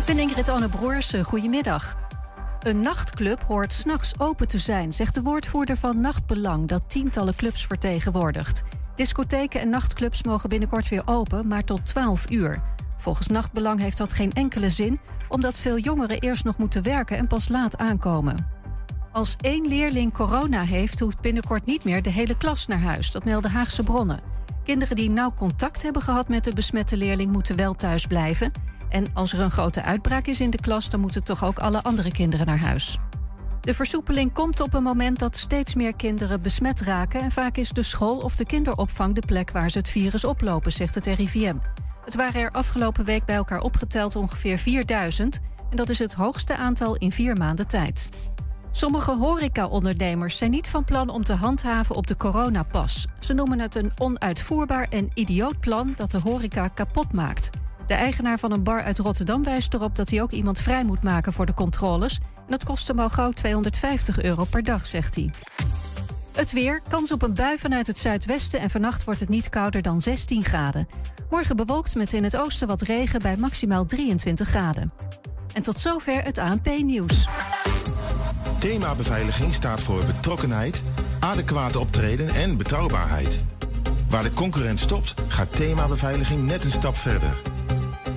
Ik ben Ingrid Anne Broersen. Goedemiddag. Een nachtclub hoort s'nachts open te zijn, zegt de woordvoerder van Nachtbelang, dat tientallen clubs vertegenwoordigt. Discotheken en nachtclubs mogen binnenkort weer open, maar tot 12 uur. Volgens Nachtbelang heeft dat geen enkele zin, omdat veel jongeren eerst nog moeten werken en pas laat aankomen. Als één leerling corona heeft, hoeft binnenkort niet meer de hele klas naar huis. Dat melden Haagse bronnen. Kinderen die nauw contact hebben gehad met de besmette leerling moeten wel thuis blijven. En als er een grote uitbraak is in de klas, dan moeten toch ook alle andere kinderen naar huis. De versoepeling komt op een moment dat steeds meer kinderen besmet raken. En vaak is de school of de kinderopvang de plek waar ze het virus oplopen, zegt het RIVM. Het waren er afgelopen week bij elkaar opgeteld ongeveer 4000. En dat is het hoogste aantal in vier maanden tijd. Sommige horecaondernemers zijn niet van plan om te handhaven op de coronapas. Ze noemen het een onuitvoerbaar en idioot plan dat de horeca kapot maakt. De eigenaar van een bar uit Rotterdam wijst erop dat hij ook iemand vrij moet maken voor de controles. En dat kost hem al gauw 250 euro per dag, zegt hij. Het weer, kans op een bui vanuit het zuidwesten en vannacht wordt het niet kouder dan 16 graden. Morgen bewolkt met in het oosten wat regen bij maximaal 23 graden. En tot zover het ANP-nieuws. Thema beveiliging staat voor betrokkenheid, adequate optreden en betrouwbaarheid. Waar de concurrent stopt, gaat thema beveiliging net een stap verder.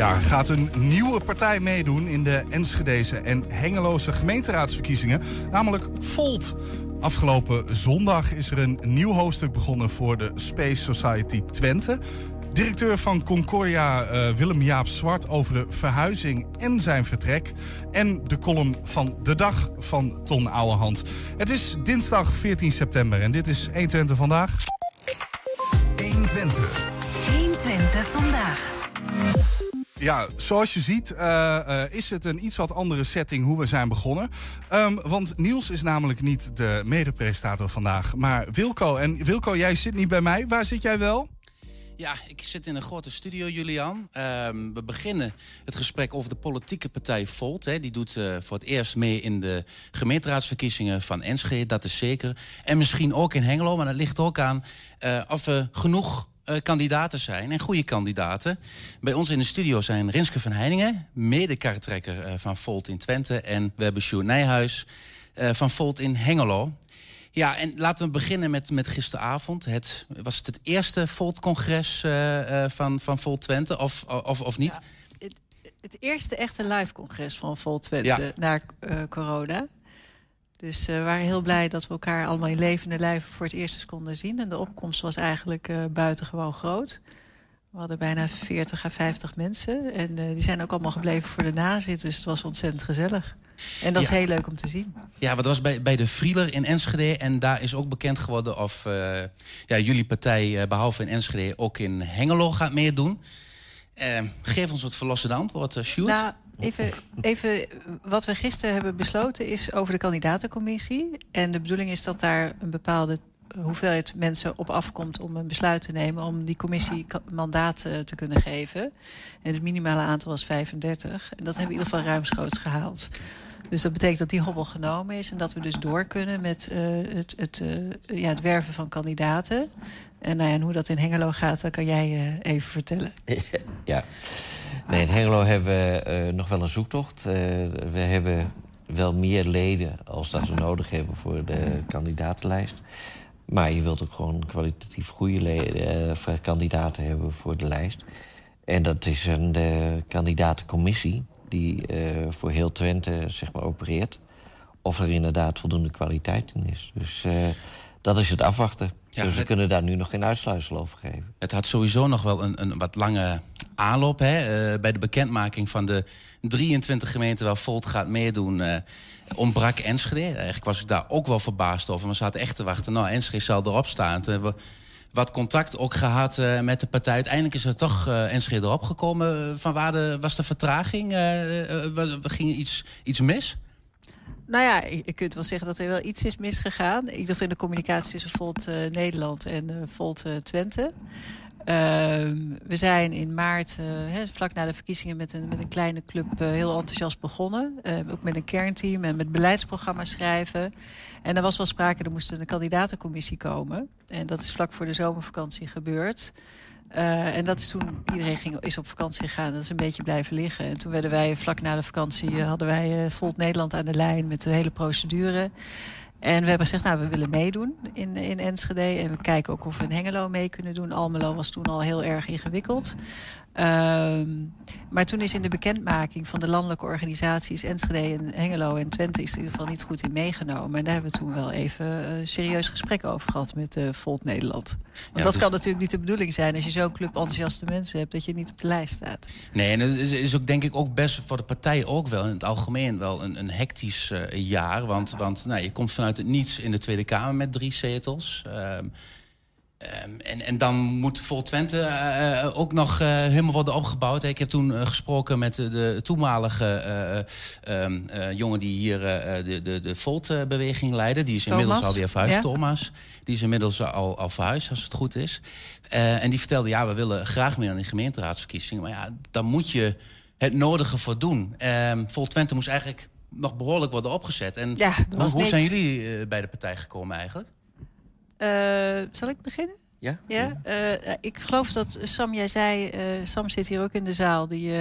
Ja, gaat een nieuwe partij meedoen in de Enschedeze en Hengeloze gemeenteraadsverkiezingen, namelijk Volt. Afgelopen zondag is er een nieuw hoofdstuk begonnen voor de Space Society Twente. Directeur van Concordia, uh, Willem-Jaap Zwart, over de verhuizing en zijn vertrek. En de column van de dag van Ton Ouwehand. Het is dinsdag 14 september en dit is 120 vandaag. 120. 120 vandaag. Ja, zoals je ziet uh, is het een iets wat andere setting hoe we zijn begonnen. Um, want Niels is namelijk niet de medepresentator vandaag, maar Wilco. En Wilco, jij zit niet bij mij. Waar zit jij wel? Ja, ik zit in een grote studio, Julian. Um, we beginnen het gesprek over de politieke partij Volt. Hè. Die doet uh, voor het eerst mee in de gemeenteraadsverkiezingen van Enschede, dat is zeker. En misschien ook in Hengelo, maar dat ligt ook aan of we genoeg uh, kandidaten zijn en goede kandidaten. Bij ons in de studio zijn Rinske van Heiningen, mede-kartrekker uh, van Volt in Twente. En we hebben Sjoerd Nijhuis uh, van Volt in Hengelo. Ja, en laten we beginnen met, met gisteravond. Het, was het het eerste Volt-congres van, van Volt Twente, of, of, of niet? Ja, het, het, eerste echte live-congres van Volt Twente ja. na corona. Dus uh, we waren heel blij dat we elkaar allemaal in levende lijven voor het eerst eens konden zien. En de opkomst was eigenlijk uh, buitengewoon groot. We hadden bijna 40 à 50 mensen. En uh, die zijn ook allemaal gebleven voor de nazit. Dus het was ontzettend gezellig. En dat ja. is heel leuk om te zien. Ja, wat was bij, bij de Frieler in Enschede. En daar is ook bekend geworden of ja, jullie partij, behalve in Enschede, ook in Hengelo gaat meedoen. geef ons wat verlossende antwoord, uh, Sjoerd. Nou, Even, even, wat we gisteren hebben besloten is over de kandidatencommissie. En de bedoeling is dat daar een bepaalde hoeveelheid mensen op afkomt om een besluit te nemen om die commissie mandaat te kunnen geven. En het minimale aantal was 35. En dat hebben we in ieder geval ruimschoots gehaald. Dus dat betekent dat die hobbel genomen is en dat we dus door kunnen met uh, het, het, uh, ja, het werven van kandidaten. En, nou ja, en hoe dat in Hengelo gaat, dat kan jij uh, even vertellen. Ja. Nee, in Hengelo hebben we nog wel een zoektocht. We hebben wel meer leden als dat we nodig hebben voor de kandidatenlijst. Maar je wilt ook gewoon kwalitatief goede leden, kandidaten hebben voor de lijst. En dat is een de kandidatencommissie die voor heel Twente zeg maar, opereert. Of er inderdaad voldoende kwaliteit in is. Dus dat is het afwachten. Ja, dus we het, kunnen daar nu nog geen uitsluitsel over geven. Het had sowieso nog wel een, een wat lange aanloop. Hè? Uh, bij de bekendmaking van de 23 gemeenten waar Volt gaat meedoen... Uh, ontbrak Enschede. Eigenlijk was ik daar ook wel verbaasd over. We zaten echt te wachten. Nou, Enschede zal erop staan. Toen hebben we wat contact ook gehad uh, met de partij. Uiteindelijk is er toch uh, Enschede erop gekomen. Van waar de, was de vertraging? Uh, ging iets, iets mis? Nou ja, je kunt wel zeggen dat er wel iets is misgegaan. In ieder in de communicatie tussen Volt Nederland en Volt Twente. Ehm, we zijn in maart, uh, vlak na de verkiezingen, met een, met een kleine club uh, heel enthousiast begonnen. Uh, ook met een kernteam en met beleidsprogramma's schrijven. En er was wel sprake, er moest een kandidatencommissie komen. En dat is vlak voor de zomervakantie gebeurd. en dat is toen iedereen ging, is op vakantie gegaan. Dat is een beetje blijven liggen. En toen werden wij vlak na de vakantie hadden wij Volt Nederland aan de lijn met de hele procedure. En we hebben gezegd, nou, we willen meedoen in, in Enschede. En we kijken ook of we in Hengelo mee kunnen doen. Almelo was toen al heel erg ingewikkeld. Ehm, maar toen is in de bekendmaking van de landelijke organisaties... Enschede en Hengelo en Twente is in ieder geval niet goed in meegenomen. En daar hebben we toen wel even een serieus gesprek over gehad met uh, Volt Nederland. Want dat dus- kan natuurlijk niet de bedoeling zijn... als je zo'n club enthousiaste mensen hebt... dat je niet op de lijst staat. Nee, en het is, is ook denk ik ook best voor de partij ook wel... in het algemeen wel een, een hectisch uh, jaar. Want, want nou, je komt vanuit het niets in de Tweede Kamer met drie zetels... Uh, Um, en, en dan moet Vol Twente uh, ook nog uh, helemaal worden opgebouwd. Ik heb toen gesproken met de, de toenmalige um, jongen die hier de, de, de Volt-beweging leidde. Die is Thomas. inmiddels alweer verhuisd, ja. Thomas. Die is inmiddels al, al verhuisd, als het goed is. en die vertelde, ja, we willen graag meer aan die gemeenteraadsverkiezingen. Maar ja, dan moet je het nodige voor doen. Um, Vol Twente moest eigenlijk nog behoorlijk worden opgezet. En ja, hoe, hoe zijn jullie bij de partij gekomen eigenlijk? Uh, zal ik beginnen? Ja. ja? Uh, ik geloof dat Sam, jij zei, uh, Sam zit hier ook in de zaal. Die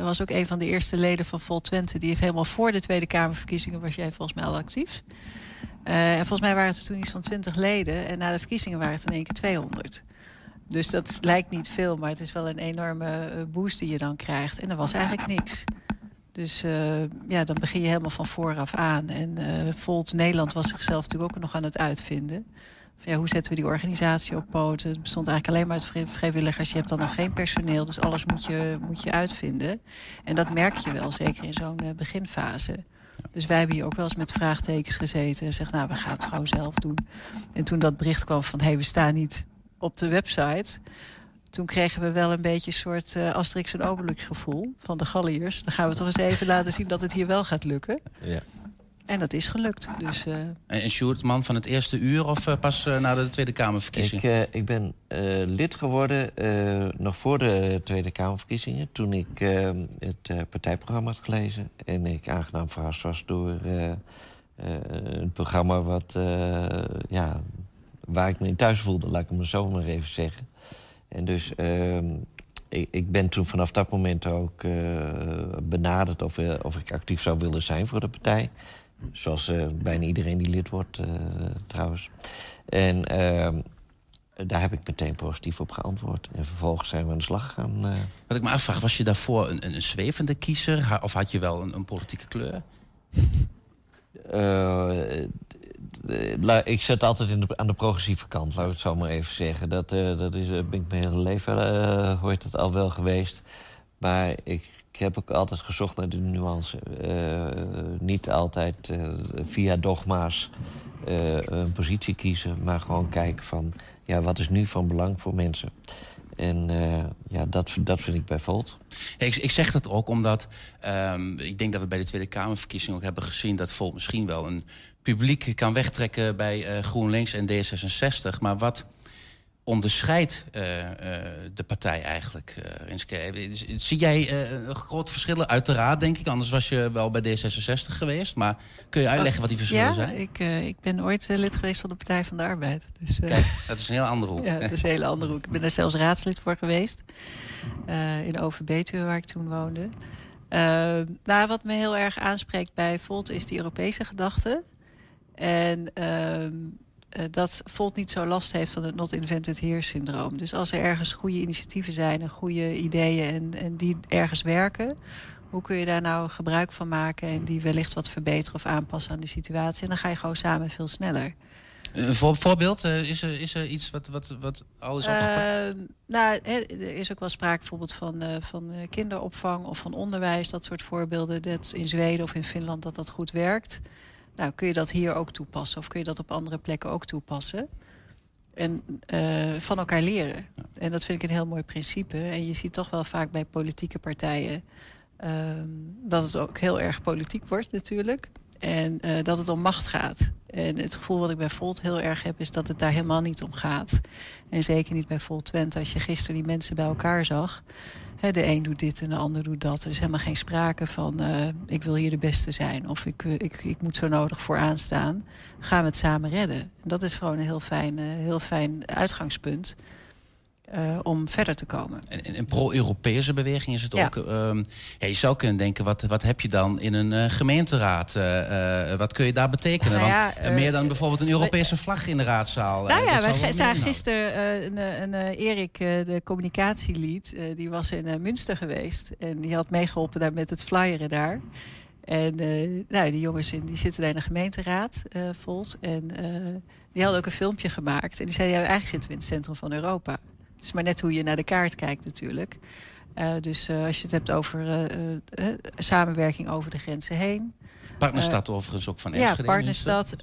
was ook een van de eerste leden van Vol Twente. Die heeft helemaal voor de Tweede Kamerverkiezingen was jij volgens mij al actief. en volgens mij waren het er toen iets van 20 leden. En na de verkiezingen waren het in één keer 200. Dus dat lijkt niet veel, maar het is wel een enorme boost die je dan krijgt. En er was eigenlijk niks. Dus uh, ja, dan begin je helemaal van vooraf aan. En uh, Volt Nederland was zichzelf natuurlijk ook nog aan het uitvinden ja, hoe zetten we die organisatie op poten? Het bestond eigenlijk alleen maar uit vrijwilligers. Je hebt dan nog geen personeel, dus alles moet je, moet je uitvinden. En dat merk je wel, zeker in zo'n uh, beginfase. Dus wij hebben hier ook wel eens met vraagtekens gezeten... en zeggen, nou, we gaan het gewoon zelf doen. En toen dat bericht kwam van, hé, hey, we staan niet op de website... toen kregen we wel een beetje een soort uh, Asterix en Obelix gevoel van de Galliërs. Dan gaan we toch eens even laten zien dat het hier wel gaat lukken. Ja. En dat is gelukt. Dus, uh... En Sjoerd, man van het eerste uur of uh, pas uh, na de Tweede Kamerverkiezing? Ik, ik ben lid geworden nog voor de Tweede Kamerverkiezingen... toen ik het partijprogramma had gelezen... en ik aangenaam verrast was door een programma wat, ja, waar ik me in thuis voelde... laat ik het zo maar even zeggen. En dus ehm, ik, ik, ben toen vanaf dat moment ook benaderd... Of, of ik actief zou willen zijn voor de partij... Zoals uh, bijna iedereen die lid wordt, uh, trouwens. En uh, daar heb ik meteen positief op geantwoord. En vervolgens zijn we aan de slag gegaan. Uh. Wat ik me afvraag, was je daarvoor een, een zwevende kiezer? Of had je wel een, een politieke kleur? ik zit altijd in de, aan de progressieve kant, laat ik het zo maar even zeggen. Dat, dat is, ben ik mijn hele leven, hoort het al wel geweest. Maar ik ik heb ook altijd gezocht naar de nuance. Uh, niet altijd uh, via dogma's uh, een positie kiezen, maar gewoon kijken van ja, wat is nu van belang voor mensen. En ja, dat, dat vind ik bij Volt. ik, ik, zeg dat ook omdat um, ik denk dat we bij de Tweede Kamerverkiezingen ook hebben gezien dat Volt misschien wel een publiek kan wegtrekken bij GroenLinks en D66. Maar wat onderscheidt uh, uh, de partij eigenlijk? Uh, zie jij grote verschillen? Uiteraard, denk ik. Anders was je wel bij D66 geweest. Maar kun je uitleggen wat die verschillen ja, zijn? Ik, ik ben ooit lid geweest van de Partij van de Arbeid. Dus, Kijk, dat is een heel andere hoek. ja, dat is een hele andere hoek. Ik ben daar zelfs raadslid voor geweest. in Overbetuwe, waar ik toen woonde. nou, wat me heel erg aanspreekt bij Volt is die Europese gedachte. En ehm, dat Volt niet zo last heeft van het not invented here syndroom. Dus als er ergens goede initiatieven zijn en goede ideeën en, en die ergens werken, hoe kun je daar nou gebruik van maken en die wellicht wat verbeteren of aanpassen aan de situatie? En dan ga je gewoon samen veel sneller. Een voorbeeld? Uh, is, er, is er iets wat, wat, wat al is opgepakt? Uh, nou, er is ook wel sprake bijvoorbeeld van, uh, van kinderopvang of van onderwijs. Dat soort voorbeelden. Dat in Zweden of in Finland dat dat goed werkt. Nou, kun je dat hier ook toepassen? Of kun je dat op andere plekken ook toepassen? En uh, van elkaar leren. En dat vind ik een heel mooi principe. En je ziet toch wel vaak bij politieke partijen... Uh, dat het ook heel erg politiek wordt natuurlijk. En uh, dat het om macht gaat. En het gevoel wat ik bij Volt heel erg heb... is dat het daar helemaal niet om gaat. En zeker niet bij Volt Twente. Als je gisteren die mensen bij elkaar zag... Hè, de een doet dit en de ander doet dat. Er is helemaal geen sprake van... Uh, ik wil hier de beste zijn. Of ik, ik, ik moet zo nodig vooraan staan. Gaan we het samen redden. En dat is gewoon een heel fijn, heel fijn uitgangspunt... Uh, om verder te komen. En een pro-Europese beweging is het ja. ook... Um, ja, je zou kunnen denken, wat, wat heb je dan in een uh, gemeenteraad? Uh, wat kun je daar betekenen? Nou ja, Want, meer dan bijvoorbeeld een Europese vlag in de raadzaal. Nou ja, wij zagen gisteren een, een, Erik, de communicatielied... die was in Münster geweest. En die had meegeholpen daar met het flyeren daar. En nou, die jongens in, die zitten daar in de gemeenteraad, Volt. En die hadden ook een filmpje gemaakt. En die zeiden, ja, eigenlijk zitten we in het centrum van Europa. Het is maar net hoe je naar de kaart kijkt natuurlijk. Uh, dus uh, als je het hebt over uh, samenwerking over de grenzen heen. Partnerstad overigens ook van Enschede. Ja, partnerstad,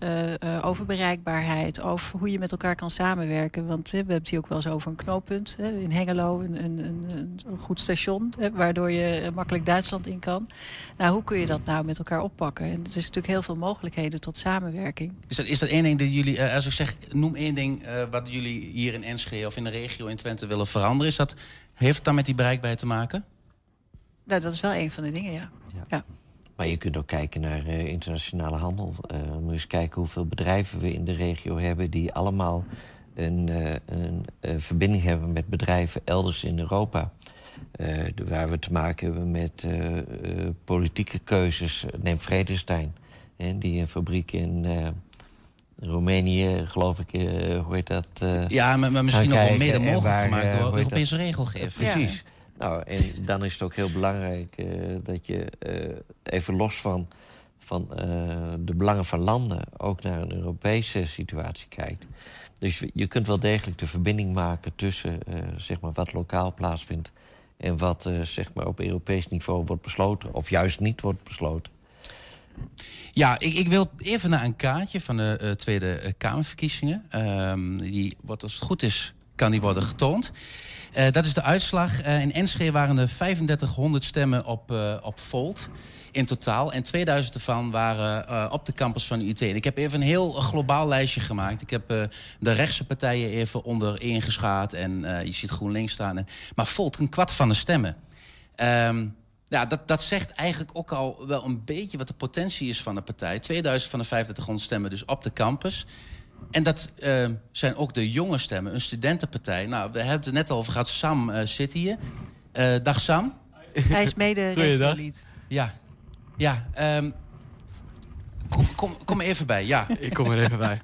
over bereikbaarheid, over hoe je met elkaar kan samenwerken. Want we hebben het hier ook wel eens over een knooppunt in Hengelo, een, een, een, een goed station, waardoor je makkelijk Duitsland in kan. Nou, hoe kun je dat nou met elkaar oppakken? En er is natuurlijk heel veel mogelijkheden tot samenwerking. Is dat, is dat één ding dat jullie, als ik zeg, noem één ding wat jullie hier in Enschede of in de regio in Twente willen veranderen, is dat heeft dan met die bereikbaarheid te maken? Nou, dat is wel een van de dingen, ja. ja. ja. Maar je kunt ook kijken naar uh, internationale handel. Uh, moet eens kijken hoeveel bedrijven we in de regio hebben... die allemaal een, uh, een verbinding hebben met bedrijven elders in Europa. De, waar we te maken hebben met politieke keuzes. Neem Vredestein, die een fabriek in... Roemenië, geloof ik, hoe heet dat? ja, maar, maar misschien nog wel mede mogelijk gemaakt door Europese regelgeving. Precies. Ja. Nou, en dan is het ook heel belangrijk uh, dat je uh, even los van, van uh, de belangen van landen... ook naar een Europese situatie kijkt. Dus je kunt wel degelijk de verbinding maken tussen zeg maar wat lokaal plaatsvindt... en wat zeg maar op Europees niveau wordt besloten, of juist niet wordt besloten. Ja, ik, ik, wil even naar een kaartje van de Tweede Kamerverkiezingen. Uh, die wordt, als het goed is, kan die worden getoond. Uh, dat is de uitslag. Uh, in Enschede waren er 3500 stemmen op, uh, op Volt in totaal. En 2000 ervan waren op de campus van de UT. Ik heb even een heel globaal lijstje gemaakt. Ik heb de rechtse partijen even onder ingeschaad. En je ziet GroenLinks staan. Maar Volt, een kwart van de stemmen. Um, ja, dat, dat zegt eigenlijk ook al wel een beetje wat de potentie is van de partij. 2000 van de 3500 stemmen dus op de campus. En dat uh, zijn ook de jonge stemmen, een studentenpartij. Nou, we hebben het er net over gehad. Sam uh, zit hier. Uh, dag Sam. Hij is mede Ja, ja. Um, kom, kom, kom even bij, ja. Ik kom er even bij.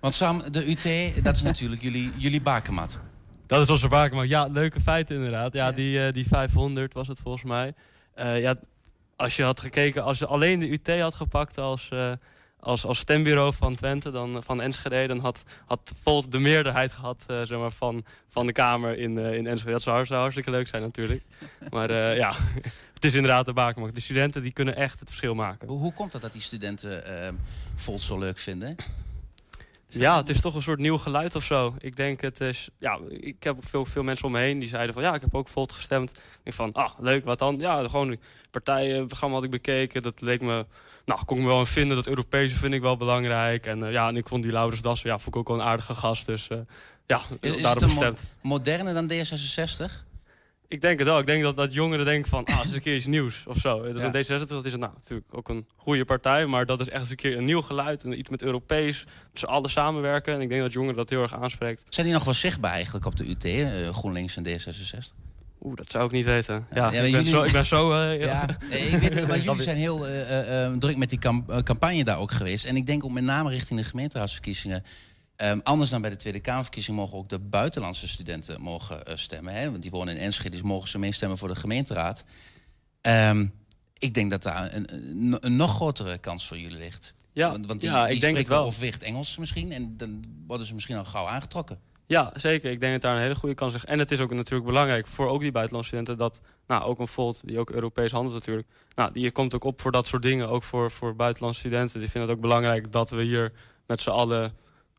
Want Sam, de UT, dat is natuurlijk jullie, jullie bakermat. Dat is onze bakermat. Ja, leuke feiten inderdaad. Ja, die, die 500 was het volgens mij. ja, als je had gekeken, als je alleen de UT had gepakt als als, als stembureau van Twente, dan, van Enschede... dan had, had Volt de meerderheid gehad uh, zeg maar, van, van de Kamer in, uh, in Enschede. Dat zou, hartstikke leuk zijn natuurlijk. maar uh, ja, het is inderdaad de baken. De studenten die kunnen echt het verschil maken. Hoe, hoe komt het dat die studenten Volt zo leuk vinden? Ja, het is toch een soort nieuw geluid of zo. Ik denk het is. Ja, ik heb ook veel, veel mensen om me heen die zeiden van ja, ik heb ook Volt gestemd. Ik denk van, ah, leuk, wat dan? Ja, gewoon het partijenprogramma had ik bekeken. Dat leek me. Nou, kon ik me wel in vinden. Dat Europese vind ik wel belangrijk. En uh, ja, en ik vond die Laurens Das, ja, vond ik ook wel een aardige gast. Dus uh, ja, is, is daarop gestemd. Mo moderner dan D66? Ik denk het wel. Ik denk dat, dat jongeren denken van, ah, het is een keer iets nieuws of zo. Dus ja. D66 dat is het, nou, natuurlijk ook een goede partij. Maar dat is echt eens een keer een nieuw geluid. En iets met Europees. Ze alle samenwerken. En ik denk dat jongeren dat heel erg aanspreekt. Zijn die nog wel zichtbaar eigenlijk op de UT, uh, GroenLinks en D66? Oeh, dat zou ik niet weten. Ja, ja ik, ben zo, ik, ben zo, uh, ja. nee, ik weet het, maar jullie zijn heel uh, druk met die campagne daar ook geweest. En ik denk ook met name richting de gemeenteraadsverkiezingen... Um, anders dan bij de Tweede Kamerverkiezing mogen ook de buitenlandse studenten mogen uh, stemmen. Hè? Want die wonen in Enschede, dus mogen ze meestemmen voor de gemeenteraad. Um, ik denk dat daar een, een, een, nog grotere kans voor jullie ligt. Ja, want, want die, ja, die ik denk het wel. of wicht Engels misschien. En dan worden ze misschien al gauw aangetrokken. Ja, zeker. Ik denk dat daar een hele goede kans is. En het is ook natuurlijk belangrijk voor ook die buitenlandse studenten... dat nou, ook een Volt, die ook Europees handelt natuurlijk... Nou, die komt ook op voor dat soort dingen. Ook voor, voor buitenlandse studenten. Die vinden het ook belangrijk dat we hier met z'n allen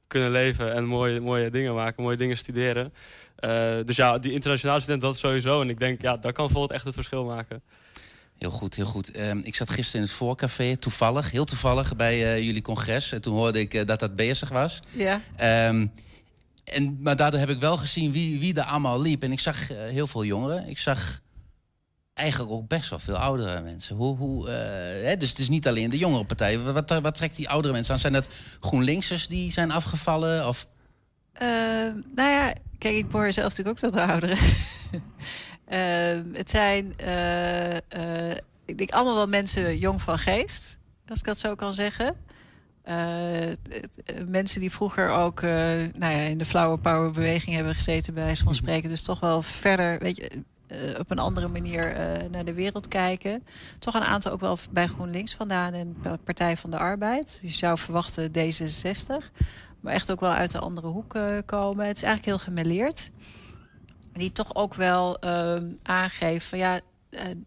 kunnen leven en mooie, mooie dingen maken, mooie dingen studeren. Eh, dus ja, die internationale student, dat sowieso. En ik denk, ja, dat kan Volt echt het verschil maken. Heel goed, heel goed. Ehm, ik zat gisteren in het voorcafé, toevallig, heel toevallig, bij uh, jullie congres. En toen hoorde ik uh, dat dat bezig was. Ja. Um, en, maar daardoor heb ik wel gezien wie, wie er allemaal liep. En ik zag uh, heel veel jongeren. Ik zag eigenlijk ook best wel veel oudere mensen. Hoe, hoe, hè, dus het is niet alleen de jongere partij. Wat, wat trekt die oudere mensen aan? Zijn dat GroenLinksers die zijn afgevallen? Of... nou ja, kijk, ik behoor zelf natuurlijk ook tot de ouderen. Uh, het zijn, ik denk, allemaal wel mensen jong van geest, als ik dat zo kan zeggen. mensen die vroeger ook nou ja, in de flower power beweging hebben gezeten, bij van spreken. Dus toch wel verder, weet je, op een andere manier naar de wereld kijken. Toch een aantal ook wel bij GroenLinks vandaan en Partij van de Arbeid. Je zou verwachten D66. Maar echt ook wel uit de andere hoek komen. Het is eigenlijk heel gemêleerd die toch ook wel uh, aangeeft van ja,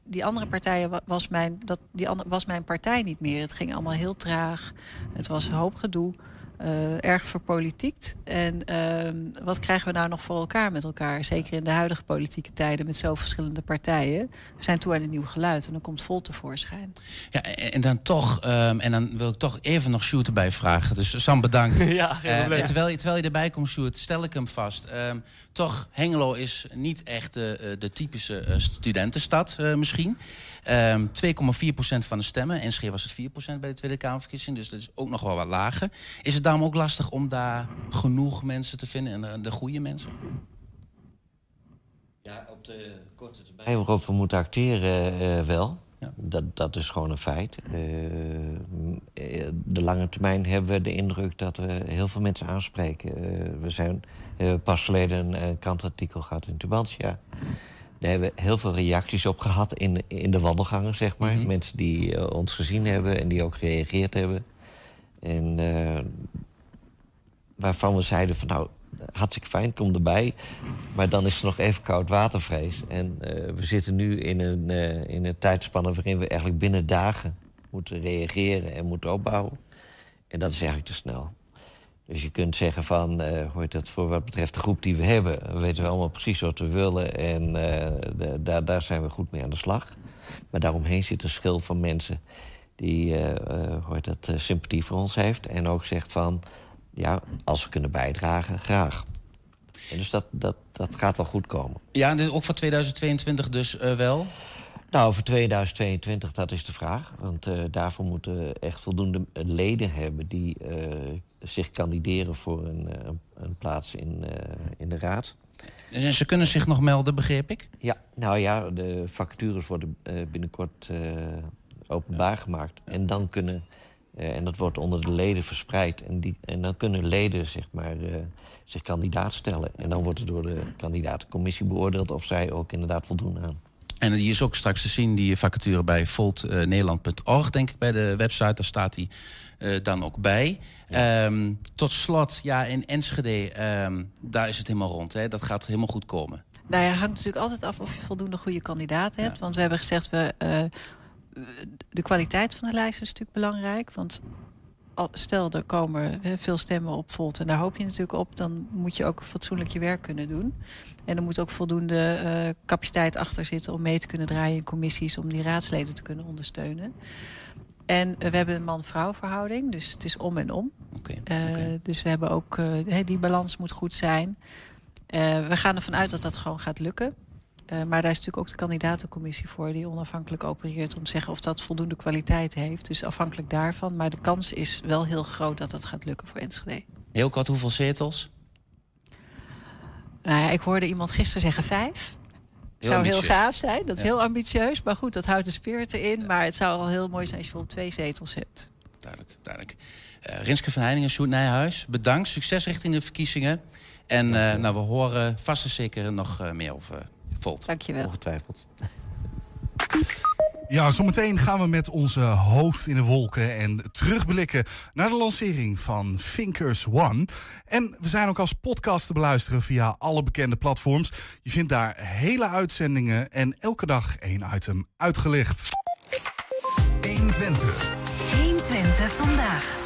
die andere partijen was mijn, dat, die was mijn partij niet meer. Het ging allemaal heel traag. Het was een hoop gedoe. Uh, erg verpolitiekt. En uh, wat krijgen we nou nog voor elkaar met elkaar? Zeker in de huidige politieke tijden met zo verschillende partijen. We zijn toe aan een nieuw geluid en dan komt vol tevoorschijn. Ja, en dan toch, um, en dan wil ik toch even nog Sjoerd erbij vragen. Dus Sam, bedankt. ja. Uh, terwijl, je, terwijl je erbij komt, Sjoerd, stel ik hem vast. Um, toch, Hengelo is niet echt de, de typische studentenstad misschien. Um, 2,4% van de stemmen. Enschede was het 4% bij de Tweede Kamerverkiezing. Dus dat is ook nog wel wat lager. Is het daarom ook lastig om daar genoeg mensen te vinden en de, de goede mensen? Ja, op de korte termijn waarop we moeten acteren uh, wel. Ja. Dat, dat is gewoon een feit. Uh, de lange termijn hebben we de indruk dat we heel veel mensen aanspreken. Uh, we zijn pas geleden een krantartikel gehad in Tubantia. Daar hebben we heel veel reacties op gehad in, in de wandelgangen, zeg maar. Mm -hmm. Mensen die uh, ons gezien hebben en die ook gereageerd hebben. En uh, waarvan we zeiden van nou, hartstikke fijn, kom erbij. Maar dan is er nog even koud watervrees. En uh, we zitten nu in een, in een tijdspanne waarin we eigenlijk binnen dagen moeten reageren en moeten opbouwen. En dat is eigenlijk te snel. Dus je kunt zeggen van, uh, hoort dat voor wat betreft de groep die we hebben... weten we allemaal precies wat we willen en uh, de, daar, daar zijn we goed mee aan de slag. Maar daaromheen zit een schil van mensen die uh, hoort dat, sympathie voor ons heeft... en ook zegt van, ja, als we kunnen bijdragen, graag. En dus dat, dat, dat gaat wel goed komen. Ja, en ook voor 2022 dus wel? Nou, voor 2022, dat is de vraag. Want uh, daarvoor moeten echt voldoende leden hebben... die uh, zich kandideren voor een, een plaats in, in de raad. En ze kunnen zich nog melden, begreep ik? Ja, nou ja, de vacatures worden binnenkort openbaar gemaakt. En dan kunnen... en dat wordt onder de leden verspreid. En, die, en dan kunnen leden zeg maar, zich kandidaat stellen. En dan wordt het door de kandidatencommissie beoordeeld... of zij ook inderdaad voldoen aan. En die is ook straks te zien, die vacature bij voltnederland.org, denk ik, bij de website. Daar staat die uh, dan ook bij. Ja. Um, tot slot, ja, in Enschede, um, daar is het helemaal rond. Hè? Dat gaat helemaal goed komen. Nou ja, hangt natuurlijk altijd af of je voldoende goede kandidaten hebt. Ja. Want we hebben gezegd, we, uh, de kwaliteit van de lijst is natuurlijk belangrijk. Want stel, er komen veel stemmen op Volt en daar hoop je natuurlijk op... dan moet je ook fatsoenlijk je werk kunnen doen. En er moet ook voldoende uh, capaciteit achter zitten... om mee te kunnen draaien in commissies... om die raadsleden te kunnen ondersteunen. En uh, we hebben een man-vrouw verhouding, dus het is om en om. Okay, uh, okay. Dus we hebben ook, die balans moet goed zijn. we gaan ervan uit dat dat gewoon gaat lukken. Uh, maar daar is natuurlijk ook de kandidatencommissie voor... die onafhankelijk opereert om te zeggen of dat voldoende kwaliteit heeft. Dus afhankelijk daarvan. Maar de kans is wel heel groot dat dat gaat lukken voor Enschede. Heel kort, hoeveel zetels? Nou ja, ik hoorde iemand gisteren zeggen vijf. Het zou heel gaaf zijn, dat is ja. heel ambitieus. Maar goed, dat houdt de spirit erin. Ja. Maar het zou al heel mooi zijn als je bijvoorbeeld twee zetels hebt. Duidelijk, duidelijk. Uh, Rinske van Heiningen, Sjoerd Nijhuis, bedankt. Succes richting de verkiezingen. En uh, nou, we horen vast en zeker nog uh, meer over Volt. Dankjewel. Ongetwijfeld. Ja, zometeen gaan we met onze hoofd in de wolken en terugblikken naar de lancering van Thinkers One. En we zijn ook als podcast te beluisteren via alle bekende platforms. Je vindt daar hele uitzendingen en elke dag één item uitgelicht. 120. 120 vandaag.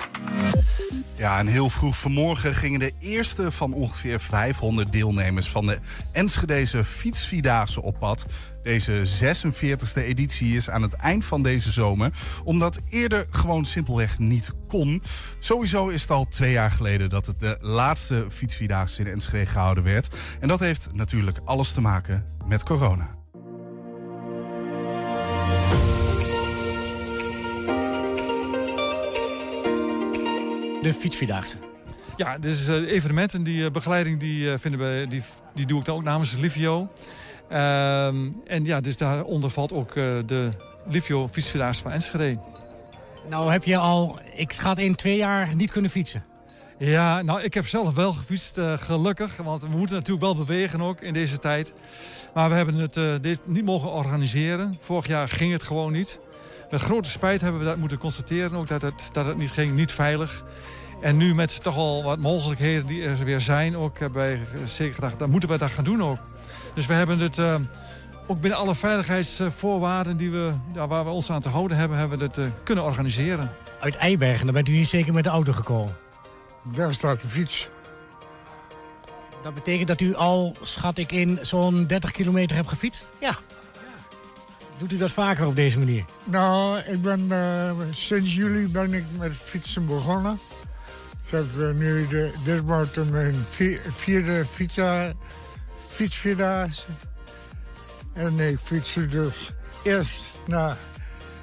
Ja, en heel vroeg vanmorgen gingen de eerste van ongeveer 500 deelnemers van de Enschedeze Fietsvierdaagse op pad. Deze 46e editie is aan het eind van deze zomer, omdat eerder gewoon simpelweg niet kon. Sowieso is het al twee jaar geleden dat het de laatste Fietsvierdaagse in Enschede gehouden werd. En dat heeft natuurlijk alles te maken met corona. De fietsvierdaagse. Ja, dus uh, evenementen, die uh, begeleiding die, uh, vinden we, die, die doe ik dan ook namens Livio. Ehm, en ja, dus daaronder valt ook de Livio fietsvierdaagse van Enschede. Nou heb je al, ik schat in twee jaar niet kunnen fietsen. Ja, nou ik heb zelf wel gefietst, gelukkig. Want we moeten natuurlijk wel bewegen ook in deze tijd. Maar we hebben het dit niet mogen organiseren. Vorig jaar ging het gewoon niet. Met grote spijt hebben we dat moeten constateren ook dat het, dat het niet ging, niet veilig. En nu met toch al wat mogelijkheden die er weer zijn, ook hebben wij zeker gedacht, dan moeten we dat gaan doen ook. Dus we hebben het, uh, ook binnen alle veiligheidsvoorwaarden die we, ja, waar we ons aan te houden hebben, hebben we het uh, kunnen organiseren. Uit Eibergen, dan bent u hier zeker met de auto gekomen? Daar staat de fiets. Dat betekent dat u al, schat ik in, zo'n 30 kilometer hebt gefietst? Ja. Doet u dat vaker op deze manier? Nou, ik ben, uh, sinds juli ben ik met fietsen begonnen. Ik heb uh, nu de, dit wordt mijn vierde fietsa, fietsvierdaagse. En ik fiets dus eerst naar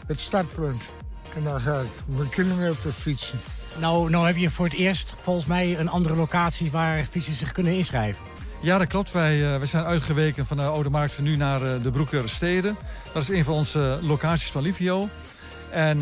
het startpunt. En dan ga ik mijn kilometer fietsen. Nou, nou heb je voor het eerst volgens mij een andere locatie waar fietsers zich kunnen inschrijven. Ja, dat klopt. Wij, uh, wij zijn uitgeweken van de Oude Markt nu naar uh, de Broeker Steden. Dat is een van onze locaties van Livio. En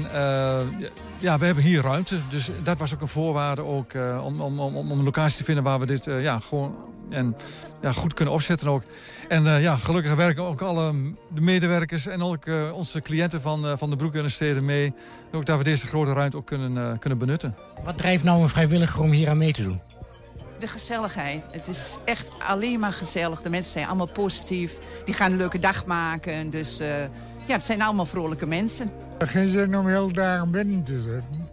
ja, we hebben hier ruimte. Dus dat was ook een voorwaarde ook, om, om, om, om een locatie te vinden waar we dit ja, gewoon en, ja, goed kunnen opzetten ook. En ja, gelukkig werken ook alle de medewerkers en ook onze cliënten van, van de Broeker Steden mee. Ook dat we deze grote ruimte ook kunnen, kunnen benutten. Wat drijft nou een vrijwilliger om hier aan mee te doen? De gezelligheid. Het is echt alleen maar gezellig. De mensen zijn allemaal positief. Die gaan een leuke dag maken. Dus uh, ja, het zijn allemaal vrolijke mensen. Geen zin om heel dagen binnen te zitten.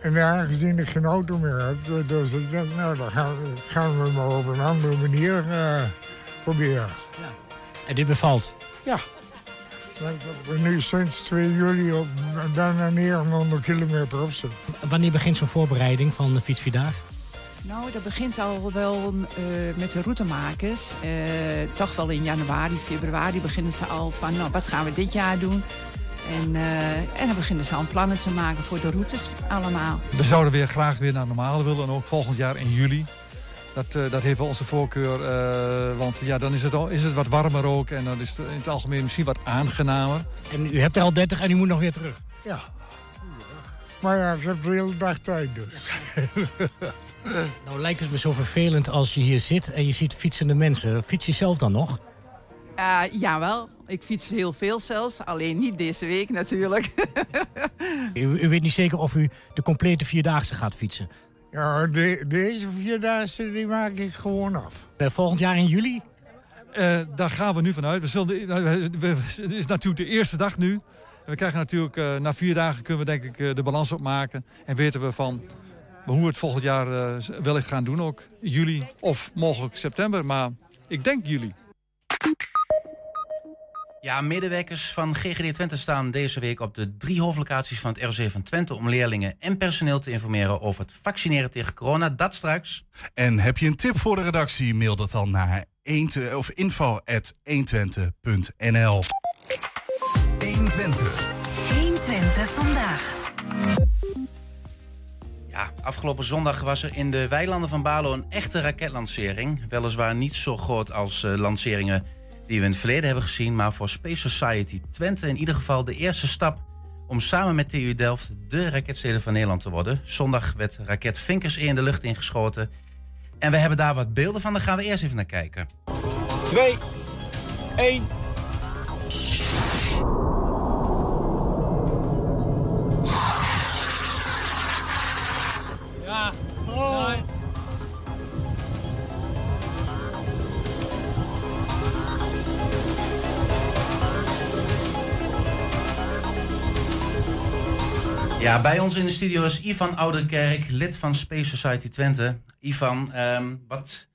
En aangezien ik geen auto meer heb, dus ik denk, nou, dan gaan we, gaan we maar op een andere manier uh, proberen. Ja. En dit bevalt? Ja. We nu sinds 2 juli op, daarna 900 kilometer op zitten. Wanneer begint zo'n voorbereiding van de fietsvierdaagse? Nou, dat begint al wel uh, met de routemakers. Uh, toch wel in januari, februari beginnen ze al van... nou, wat gaan we dit jaar doen? En, uh, en dan beginnen ze al plannen te maken voor de routes allemaal. We zouden weer graag weer naar normaal willen. En ook volgend jaar in juli. Dat, uh, dat heeft wel onze voorkeur. Uh, want ja, dan is het, is het wat warmer ook. En dan is het in het algemeen misschien wat aangenamer. En u hebt er al 30 en u moet nog weer terug? Ja. Maar ja, ik heb de hele dag tijd dus. Nou lijkt het me zo vervelend als je hier zit en je ziet fietsende mensen. Fiets je zelf dan nog? Uh, jawel, ik fiets heel veel zelfs. Alleen niet deze week natuurlijk. u, u, weet niet zeker of u de complete Vierdaagse gaat fietsen? Ja, de, deze Vierdaagse die maak ik gewoon af. Uh, volgend jaar in juli? Uh, daar gaan we nu vanuit. We zullen, het is natuurlijk de eerste dag nu. We krijgen natuurlijk, na vier dagen kunnen we denk ik de balans opmaken. En weten we van hoe we het volgend jaar uh, wellicht gaan doen ook. Juli of mogelijk september, maar ik denk juli. Ja, medewerkers van GGD Twente staan deze week op de drie hoofdlocaties van het ROC van Twente om leerlingen en personeel te informeren over het vaccineren tegen corona. Dat straks. En heb je een tip voor de redactie? Mail dat dan naar 1 of info@120.nl. 120. 120 vandaag. Afgelopen zondag was er in de weilanden van Balo een echte raketlancering. Weliswaar niet zo groot als uh, lanceringen die we in het verleden hebben gezien, maar voor Space Society Twente in ieder geval de eerste stap om samen met TU Delft de raketsteden van Nederland te worden. Zondag werd raket Vinkers in de lucht ingeschoten. En we hebben daar wat beelden van, daar gaan we eerst even naar kijken. 2, 1. Ja, bij ons in de studio is Ivan Ouderkerk, lid van Space Society Twente. Ivan, ehm, wat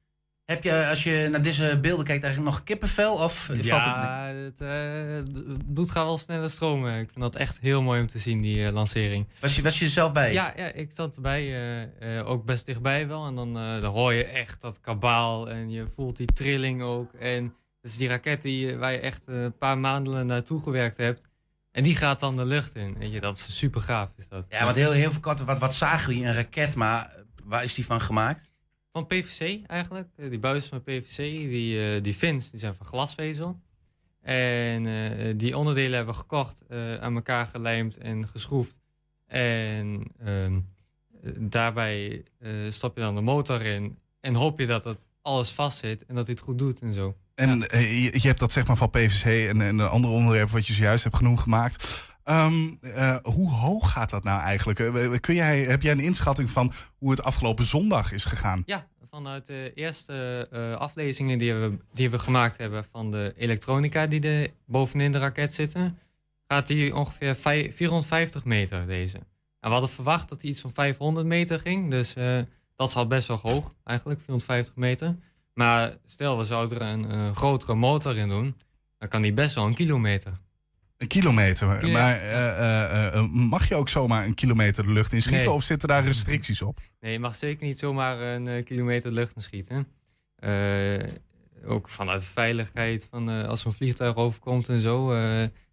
heb je als je naar deze beelden kijkt eigenlijk nog kippenvel? Of valt het... Ja, het, eh, het bloed gaat wel sneller stromen. Ik vind dat echt heel mooi om te zien, die eh, lancering. Was je, was je er zelf bij? Ja, ja ik zat erbij. eh, ook best dichtbij wel. En dan, dan hoor je echt dat kabaal. En je voelt die trilling ook. En dat is die raket die, waar je echt een paar maanden naartoe gewerkt hebt. En die gaat dan de lucht in. Weet je, dat is super gaaf. Is dat. Ja, want heel, heel veel kort, wat, wat zagen we hier? Een raket, maar waar is die van gemaakt? Van PVC eigenlijk. Eh, Die buizen van PVC, die, eh, die fins, die zijn van glasvezel. En eh, die onderdelen hebben we gekocht, aan elkaar gelijmd en geschroefd. En ehm, eh, daarbij stop je dan de motor in en hoop je dat het alles vast zit en dat hij het goed doet en zo. En eh, je, je hebt dat zeg maar van PVC en, en de andere onderwerpen wat je zojuist hebt genoemd gemaakt. Ehm, eh, hoe hoog gaat dat nou eigenlijk? Eh, kun jij, heb jij een inschatting van hoe het afgelopen zondag is gegaan? Ja, vanuit de eerste aflezingen die we, die we gemaakt hebben van de elektronica die er bovenin de raket zitten, gaat die ongeveer vij- 450 meter deze. En we hadden verwacht dat hij iets van 500 meter ging, dus dat is al best wel hoog eigenlijk, 450 meter. Maar stel, we zouden er een eh, grotere motor in doen, dan kan die best wel een kilometer. Een kilometer. Maar eh, eh, mag je ook zomaar een kilometer de lucht in schieten? Nee. Of zitten daar restricties op? Nee, je mag zeker niet zomaar een kilometer de lucht in schieten. Eh, ook vanuit veiligheid, van, als er een vliegtuig overkomt en zo.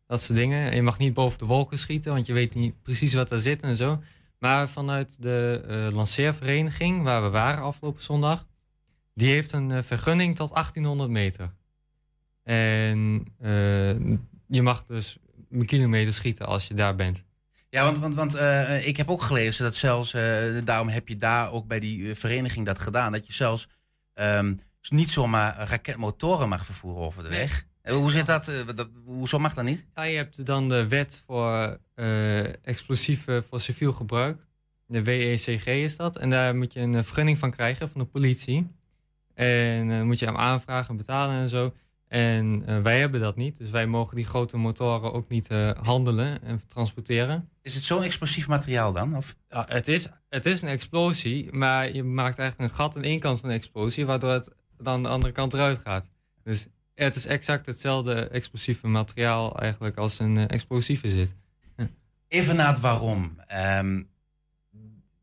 dat soort dingen. En je mag niet boven de wolken schieten, want je weet niet precies wat er zit en zo. Maar vanuit de lanceervereniging, waar we waren afgelopen zondag, die heeft een eh, vergunning tot 1800 meter. En eh, je mag dus een kilometer schieten als je daar bent. Ja, want, want, want eh, ik heb ook gelezen dat zelfs, daarom heb je daar ook bij die vereniging dat gedaan, dat je zelfs ehm, niet zomaar raketmotoren mag vervoeren over de weg. Hoe zit dat? dat? Hoezo mag dat niet? Ja, je hebt dan de wet voor explosieven voor civiel gebruik. De WECG is dat. En daar moet je een vergunning van krijgen van de politie. En dan moet je hem aanvragen en betalen en zo. En eh, wij hebben dat niet. Dus wij mogen die grote motoren ook niet eh, handelen en transporteren. Is het zo'n explosief materiaal dan? Of? Ja, het, is, het is een explosie, maar je maakt eigenlijk een gat aan één kant van de explosie, waardoor het dan de andere kant eruit gaat. Dus het is exact hetzelfde explosieve materiaal eigenlijk als een eh, explosieve zit. Even naar het waarom. Ehm,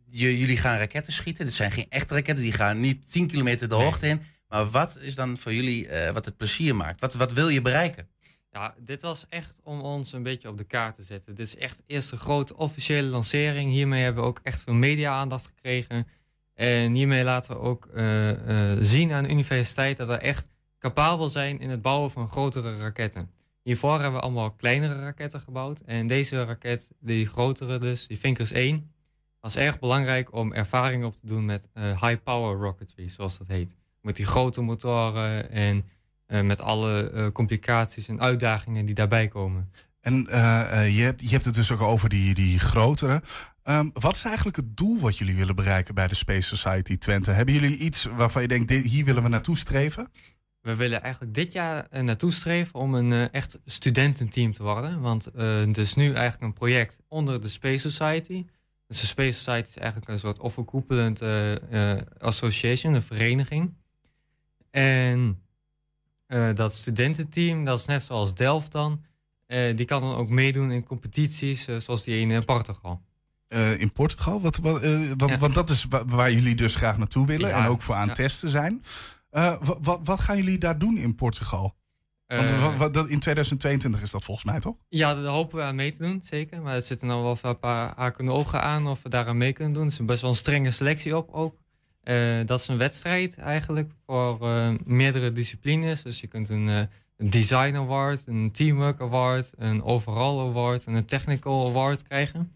jullie gaan raketten schieten. Dit zijn geen echte raketten. Die gaan niet 10 kilometer de hoogte in. Maar wat is dan voor jullie eh, wat het plezier maakt? Wat, wat wil je bereiken? Ja, dit was echt om ons een beetje op de kaart te zetten. Dit is echt de eerste grote officiële lancering. Hiermee hebben we ook echt veel media-aandacht gekregen. En hiermee laten we ook eh, eh, zien aan de universiteit dat we echt capabel zijn in het bouwen van grotere raketten. Hiervoor hebben we allemaal kleinere raketten gebouwd. En deze raket, die grotere dus, die Vinkers 1, was erg belangrijk om ervaring op te doen met eh, high power rocketry, zoals dat heet. Met die grote motoren en eh, met alle eh, complicaties en uitdagingen die daarbij komen. En je, hebt, je hebt het dus ook over die, die grotere. Ehm, wat is eigenlijk het doel wat jullie willen bereiken bij de Space Society Twente? Hebben jullie iets waarvan je denkt, dit, hier willen we naartoe streven? We willen eigenlijk dit jaar naartoe streven om een echt studententeam te worden. Want het is nu eigenlijk een project onder de Space Society. Dus de Space Society is eigenlijk een soort overkoepelend eh, eh, association, een vereniging. En eh, dat studententeam, dat is net zoals Delft dan. die kan dan ook meedoen in competities zoals die in Portugal. In Portugal? Wat, wat, want, want dat is wa- waar jullie dus graag naartoe willen Ja, en ook voor aan ja. testen zijn. Wa- wa- wat gaan jullie daar doen in Portugal? Want Eh, in 2022 is dat volgens mij toch? Ja, daar hopen we aan mee te doen, zeker. Maar er zitten dan wel een paar haken en ogen aan of we daaraan mee kunnen doen. Er is best wel een strenge selectie op ook. Eh, dat is een wedstrijd eigenlijk voor eh, meerdere disciplines. Dus je kunt een, een design award, een teamwork award, een overall award en een technical award krijgen.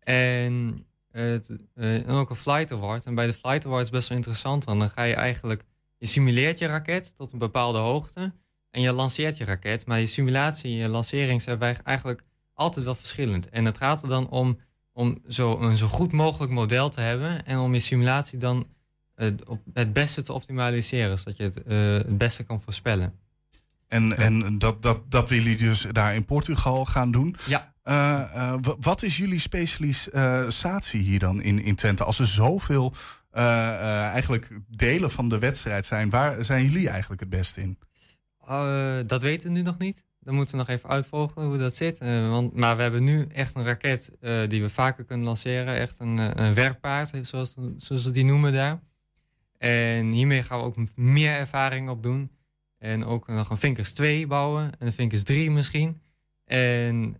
En, het, en ook een flight award. En bij de flight award is best wel interessant, want dan ga je eigenlijk, je simuleert je raket tot een bepaalde hoogte. En je lanceert je raket, maar je simulatie en je lancering zijn eigenlijk altijd wel verschillend. En het gaat er dan om, om zo, een zo goed mogelijk model te hebben en om je simulatie dan eh, op het beste te optimaliseren, zodat je het eh, het beste kan voorspellen. En, en dat, dat, dat willen jullie dus daar in Portugal gaan doen. Ja. Eh, wa- wat is jullie specialisatie hier dan in, in Twente? Als er zoveel eigenlijk delen van de wedstrijd zijn, waar zijn jullie eigenlijk het beste in? Eh, dat weten we nu nog niet. Dan moeten we nog even uitvogelen hoe dat zit. Eh, want, maar we hebben nu echt een raket eh, die we vaker kunnen lanceren. Echt een, een werkpaard, zoals, zoals ze die noemen daar. En hiermee gaan we ook meer ervaring op doen. En ook nog een Vinkers 2 bouwen. En een Vinkers 3 misschien. En,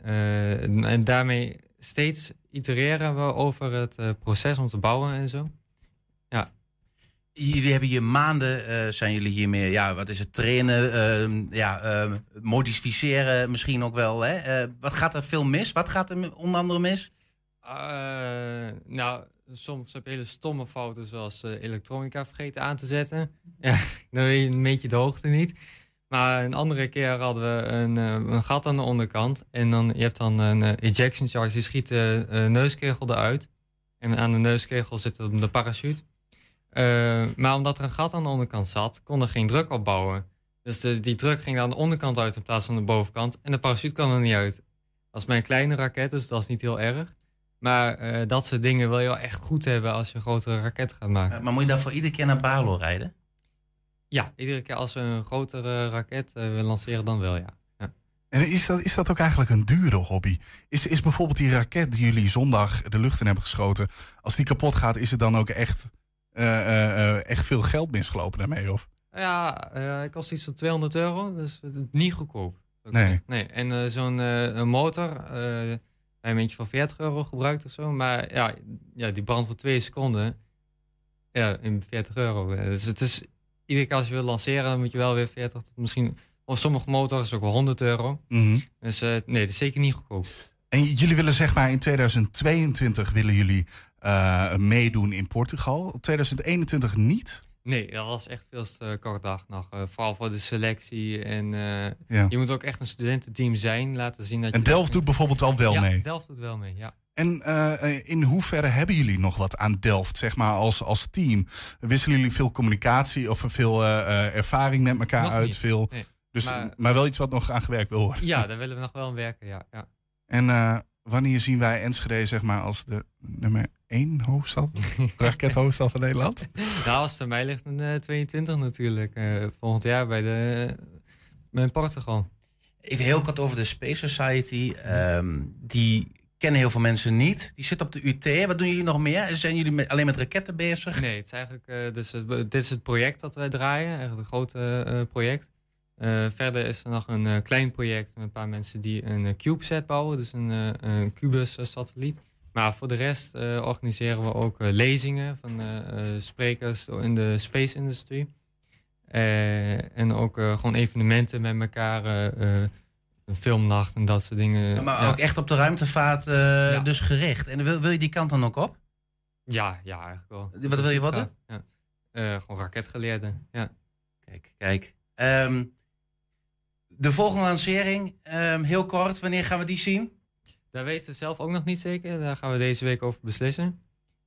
en daarmee steeds itereren we over het proces om te bouwen en zo. Jullie hebben hier maanden, eh, zijn jullie hiermee, ja, wat is het, trainen, ehm, ja, ehm, modificeren misschien ook wel. Hè? Eh, wat gaat er veel mis? Wat gaat er onder andere mis? Eh, nou, soms heb je hele stomme fouten zoals elektronica vergeten aan te zetten. Ja, dan weet je een beetje de hoogte niet. Maar een andere keer hadden we een, een gat aan de onderkant. En dan, je hebt dan een ejection charge, die schiet de neuskegel eruit. En aan de neuskegel zit dan de parachute. Eh, maar omdat er een gat aan de onderkant zat, kon er geen druk opbouwen. Dus de, die druk ging aan de onderkant uit in plaats van de bovenkant. En de parachute kwam er niet uit. Dat is mijn kleine raket, dus dat is niet heel erg. Maar eh, dat soort dingen wil je wel echt goed hebben als je een grotere raket gaat maken. Eh, maar moet je daarvoor iedere keer naar Balo rijden? Ja, iedere keer als we een grotere raket eh, willen lanceren, dan wel, ja. ja. En is dat, is dat ook eigenlijk een dure hobby? Is, is bijvoorbeeld die raket die jullie zondag de lucht in hebben geschoten, als die kapot gaat, is het dan ook echt, echt veel geld misgelopen daarmee? Of? Ja, eh het kost iets van 200 euro, dus niet goedkoop. ik Nee. nee. En eh, zo'n eh, motor, eh een eentje van 40 euro gebruikt of zo. Maar ja, ja, die brandt voor twee seconden. Ja, in 40 euro. Eh, Dus het is, iedere keer als je wil lanceren, dan moet je wel weer 40 tot misschien... Of sommige motoren is ook wel 100 euro. Mhm. Dus eh, nee, het is zeker niet goedkoop. En jullie willen zeg maar in 2022 willen jullie eh, meedoen in Portugal. 2021 niet? Nee, dat was echt veel te kort dag nog. Eh, vooral voor de selectie. En eh, Ja. je moet ook echt een studententeam zijn. Laten zien dat je En Delft doet bijvoorbeeld al wel ja, mee. Delft doet wel mee, ja. En in hoeverre hebben jullie nog wat aan Delft, zeg maar, als, als team? Wisselen jullie veel communicatie of veel ervaring met elkaar Nog uit? niet, Veel, nee. dus, maar, Maar- wel iets wat nog aan gewerkt wil worden. Ja, daar willen we nog wel aan werken, ja. ja. En wanneer zien wij Enschede, zeg maar, als de nummer één hoofdstad? rakethoofdstad van Nederland? nou, als het aan mij ligt, eh 22 natuurlijk. eh, volgend jaar bij, de, bij Portugal. Even heel kort over de Space Society. Ehm, die kennen heel veel mensen niet. Die zit op de UT. Wat doen jullie nog meer? Zijn jullie met, alleen met raketten bezig? Nee, het is eigenlijk, eh, dus het, dit is het project dat wij draaien. Eigenlijk een groot project. Eh, verder is er nog een klein project met een paar mensen die een CubeSat bouwen. Dus een, eh, een Cubus-satelliet. Maar voor de rest eh, organiseren we ook eh, lezingen van eh, sprekers in de space industry. Eh, en ook gewoon evenementen met elkaar. een filmnacht en dat soort dingen. Maar Ja. ook echt op de ruimtevaart dus gericht. En wil, wil je die kant dan ook op? Ja, ja, eigenlijk wel. Wat wil je? Ja. Eh, gewoon raketgeleerde, ja. Kijk, kijk. Ehm, de volgende lancering, ehm, heel kort, wanneer gaan we die zien? Daar weten we zelf ook nog niet zeker. Daar gaan we deze week over beslissen.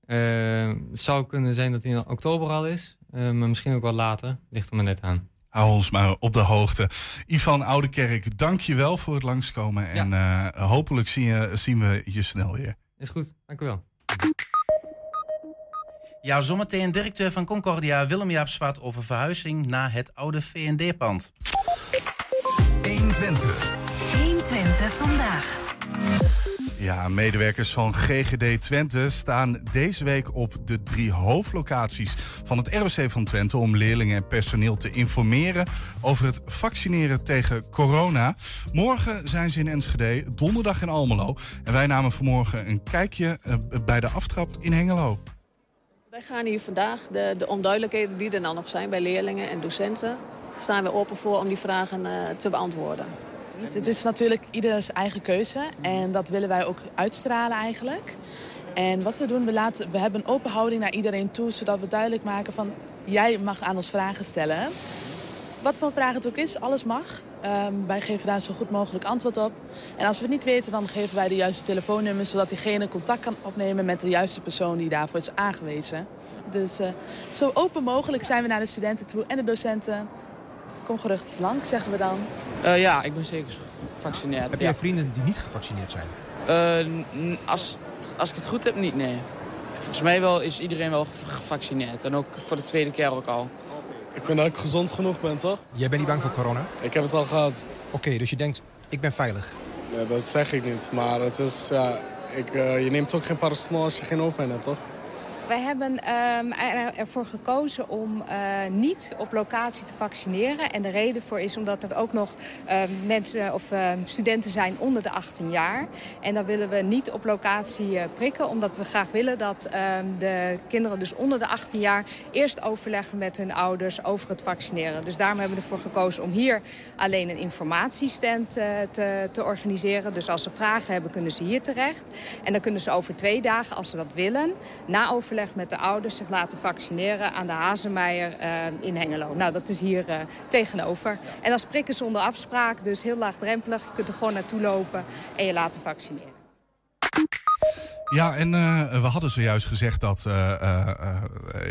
Eh, het zou kunnen zijn dat hij in oktober al is. eh, maar misschien ook wat later. Ligt er maar net aan. Hou ons maar op de hoogte. Ivan Oudekerk, dank je wel voor het langskomen. En eh, hopelijk zien, je, zien we je snel weer. Is goed, dank u wel. Ja, zometeen directeur van Concordia, Willem Jaap Zwart, over verhuizing naar het oude VND-pand. 120. 120 vandaag. Ja, medewerkers van GGD Twente staan deze week op de drie hoofdlocaties van het ROC van Twente om leerlingen en personeel te informeren over het vaccineren tegen corona. Morgen zijn ze in Enschede, donderdag in Almelo. En wij namen vanmorgen een kijkje eh, bij de aftrap in Hengelo. Wij gaan hier vandaag de, de onduidelijkheden die er nou nog zijn bij leerlingen en docenten... staan we open voor om die vragen eh, te beantwoorden. Het is natuurlijk ieders eigen keuze en dat willen wij ook uitstralen eigenlijk. En wat we doen, we, laten, we hebben een open houding naar iedereen toe... zodat we duidelijk maken van jij mag aan ons vragen stellen. Wat voor vraag het ook is, alles mag. Ehm, wij geven daar zo goed mogelijk antwoord op. En als we het niet weten, dan geven wij de juiste telefoonnummers... zodat diegene contact kan opnemen met de juiste persoon die daarvoor is aangewezen. Dus eh, zo open mogelijk zijn we naar de studenten toe en de docenten. Kom gerust langs, zeggen we dan. Eh, ja, ik ben zeker gevaccineerd. Heb ja. jij vrienden die niet gevaccineerd zijn? Eh, als, als ik het goed heb, niet, nee. Volgens mij wel is iedereen wel ge- gevaccineerd. En ook voor de tweede keer ook al. Ik vind dat ik gezond genoeg ben, toch? Jij bent niet bang voor corona? Ik heb het al gehad. Oké, dus je denkt, ik ben veilig. Ja, dat zeg ik niet. Maar het is, ja, ik, eh, je neemt ook geen paracetamol als je geen hoofdpijn hebt, toch? Wij hebben ehm, er- ervoor gekozen om eh, niet op locatie te vaccineren. En de reden voor is omdat er ook nog ehm, mensen of ehm, studenten zijn onder de 18 jaar. En dan willen we niet op locatie eh, prikken, omdat we graag willen dat de kinderen dus onder de 18 jaar eerst overleggen met hun ouders over het vaccineren. Dus daarom hebben we ervoor gekozen om hier alleen een informatiestand eh, te, te organiseren. Dus als ze vragen hebben, kunnen ze hier terecht. En dan kunnen ze over twee dagen, als ze dat willen, na overleg met de ouders zich laten vaccineren aan de Hazemeijer eh, in Hengelo. Nou, dat is hier eh, tegenover. En dat is prikken zonder afspraak, dus heel laagdrempelig. Je kunt er gewoon naartoe lopen en je laten vaccineren. Ja, en eh, we hadden zojuist gezegd dat eh, eh, eh,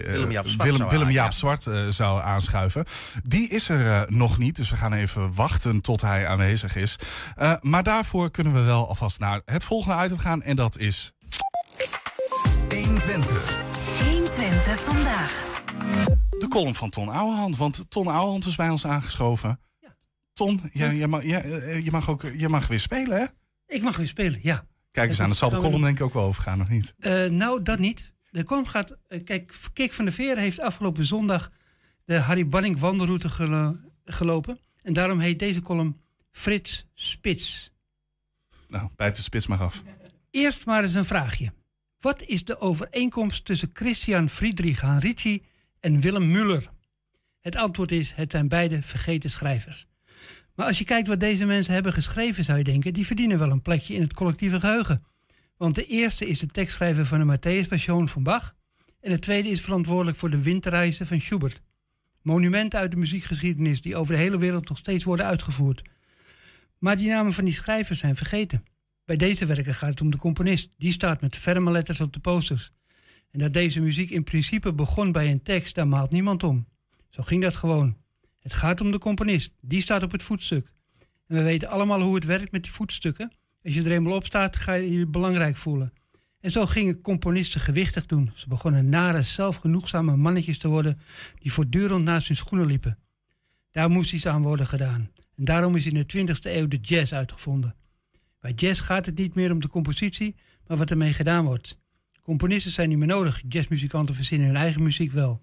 Willem-Jaap Zwart Willem, zou Willem Jaap ja. Zwart eh, zou aanschuiven. Die is er eh, nog niet, dus we gaan even wachten tot hij aanwezig is. Eh, maar daarvoor kunnen we wel alvast naar het volgende item gaan en dat is... 120. 120 vandaag. De column van Ton Ouwehand, want Ton Ouwehand is bij ons aangeschoven. Ton, jij, jij, mag, jij, eh, je, mag ook, je mag weer spelen, hè? Ik mag weer spelen, ja. Kijk eens aan, daar zal de we column denk ik ook wel overgaan, of niet? Eh, nou, dat niet. De column gaat... eh, kijk, Kik van der Veer heeft afgelopen zondag... de Harry Banning wandelroute gelo- gelopen. En daarom heet deze column Frits Spits. Nou, bijt de spits maar af. Eerst maar eens een vraagje. Wat is de overeenkomst tussen Christian Friedrich Hanrici en Willem Muller? Het antwoord is, het zijn beide vergeten schrijvers. Maar als je kijkt wat deze mensen hebben geschreven, zou je denken, die verdienen wel een plekje in het collectieve geheugen. Want de eerste is de tekstschrijver van de Matthäus-passion van Bach. En de tweede is verantwoordelijk voor de winterreizen van Schubert. Monumenten uit de muziekgeschiedenis die over de hele wereld nog steeds worden uitgevoerd. Maar die namen van die schrijvers zijn vergeten. Bij deze werken gaat het om de componist. Die staat met ferme letters op de posters. En dat deze muziek in principe begon bij een tekst, daar maalt niemand om. Zo ging dat gewoon. Het gaat om de componist. Die staat op het voetstuk. En we weten allemaal hoe het werkt met die voetstukken. Als je er eenmaal op staat, ga je je belangrijk voelen. En zo gingen componisten gewichtig doen. Ze begonnen nare, zelfgenoegzame mannetjes te worden... die voortdurend naast hun schoenen liepen. Daar moest iets aan worden gedaan. En daarom is in de 20e eeuw de jazz uitgevonden. Bij jazz gaat het niet meer om de compositie, maar wat ermee gedaan wordt. Componisten zijn niet meer nodig. Jazzmuzikanten verzinnen hun eigen muziek wel.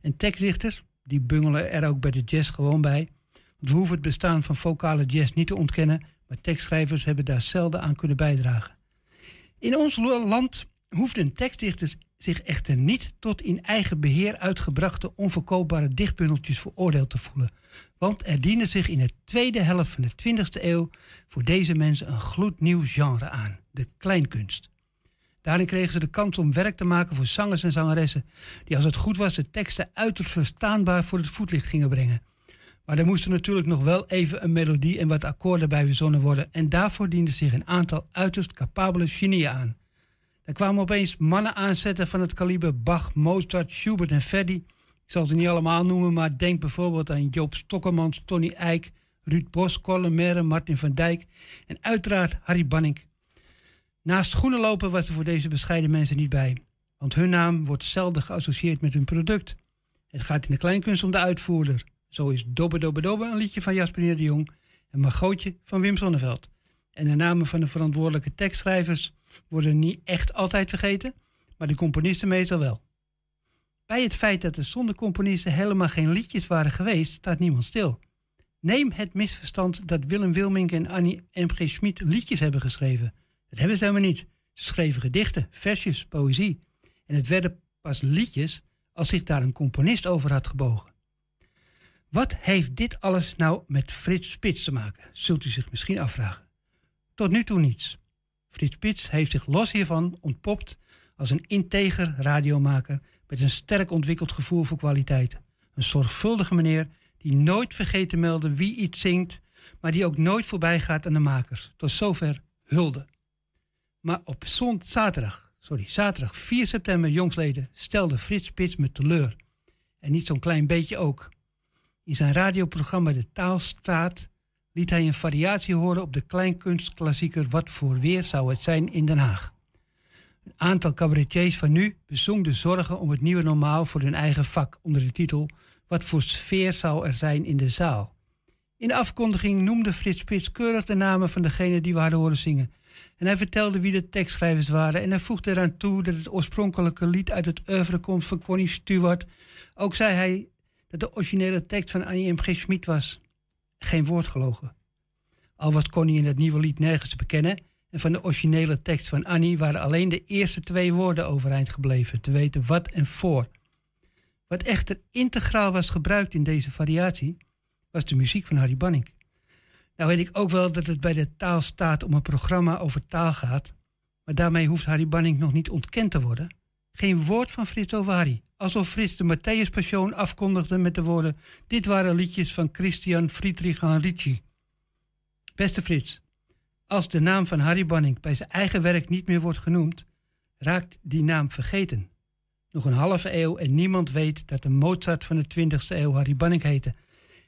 En tekstdichters, die bungelen er ook bij de jazz gewoon bij. Want we hoeven het bestaan van vocale jazz niet te ontkennen, maar tekstschrijvers hebben daar zelden aan kunnen bijdragen. In ons lo- land hoefden tekstdichters zich echter niet tot in eigen beheer uitgebrachte onverkoopbare dichtbundeltjes veroordeeld te voelen. Want er diende zich in de tweede helft van de 20e eeuw voor deze mensen een gloednieuw genre aan, de kleinkunst. Daarin kregen ze de kans om werk te maken voor zangers en zangeressen, die als het goed was de teksten uiterst verstaanbaar voor het voetlicht gingen brengen. Maar er moesten natuurlijk nog wel even een melodie en wat akkoorden bij verzonnen worden. En daarvoor dienden zich een aantal uiterst capabele genieën aan. Er kwamen opeens mannen aanzetten van het kaliber Bach, Mozart, Schubert en Verdi. Ik zal ze niet allemaal noemen, maar denk bijvoorbeeld aan Joop Stokkemans, Tony Eijk, Ruud Bos, Colin Merre, Martin van Dijk en uiteraard Harry Banning. Naast schoenen lopen was er voor deze bescheiden mensen niet bij. Want hun naam wordt zelden geassocieerd met hun product. Het gaat in de kleinkunst om de uitvoerder. Zo is Dobbe Dobbe Dobbe een liedje van Jasper de Jong en Margootje van Wim Sonneveld. En de namen van de verantwoordelijke tekstschrijvers worden niet echt altijd vergeten, maar de componisten meestal wel. Bij het feit dat er zonder componisten helemaal geen liedjes waren geweest, staat niemand stil. Neem het misverstand dat Willem Wilmink en Annie M.G. Schmid liedjes hebben geschreven. Dat hebben ze helemaal niet. Ze schreven gedichten, versjes, poëzie. En het werden pas liedjes als zich daar een componist over had gebogen. Wat heeft dit alles nou met Frits Spits te maken, zult u zich misschien afvragen. Tot nu toe niets. Frits Spits heeft zich los hiervan ontpopt als een integer radiomaker met een sterk ontwikkeld gevoel voor kwaliteit. Een zorgvuldige meneer die nooit vergeet te melden wie iets zingt, maar die ook nooit voorbij gaat aan de makers. Tot zover hulde. Maar op zond, zaterdag, sorry, zaterdag 4 september jongsleden stelde Frits Spits me teleur. En niet zo'n klein beetje ook. In zijn radioprogramma De Taalstaat liet hij een variatie horen op de kleinkunstklassieker Wat voor weer zou het zijn in Den Haag. Een aantal cabaretiers van nu bezong de zorgen om het nieuwe normaal voor hun eigen vak onder de titel Wat voor sfeer zou er zijn in de zaal. In de afkondiging noemde Frits Spits keurig de namen van degenen die we hadden horen zingen. En hij vertelde wie de tekstschrijvers waren en hij voegde eraan toe dat het oorspronkelijke lied uit het oeuvre komt van Connie Stewart. Ook zei hij dat de originele tekst van Annie M. G. Schmid was. Geen woord gelogen. Al was Connie in het nieuwe lied nergens te bekennen en van de originele tekst van Annie waren alleen de eerste twee woorden overeind gebleven, te weten wat en voor. Wat echter integraal was gebruikt in deze variatie, was de muziek van Harry Banning. Nou weet ik ook wel dat het bij de taal staat om een programma over taal gaat, maar daarmee hoeft Harry Banning nog niet ontkend te worden. Geen woord van Frits over Harry. Alsof Frits de Matthäus Passion afkondigde met de woorden: Dit waren liedjes van Christian Friedrich Ricci. Beste Frits, als de naam van Harry Banning bij zijn eigen werk niet meer wordt genoemd, raakt die naam vergeten. Nog een halve eeuw en niemand weet dat de Mozart van de 20e eeuw Harry Banning heette.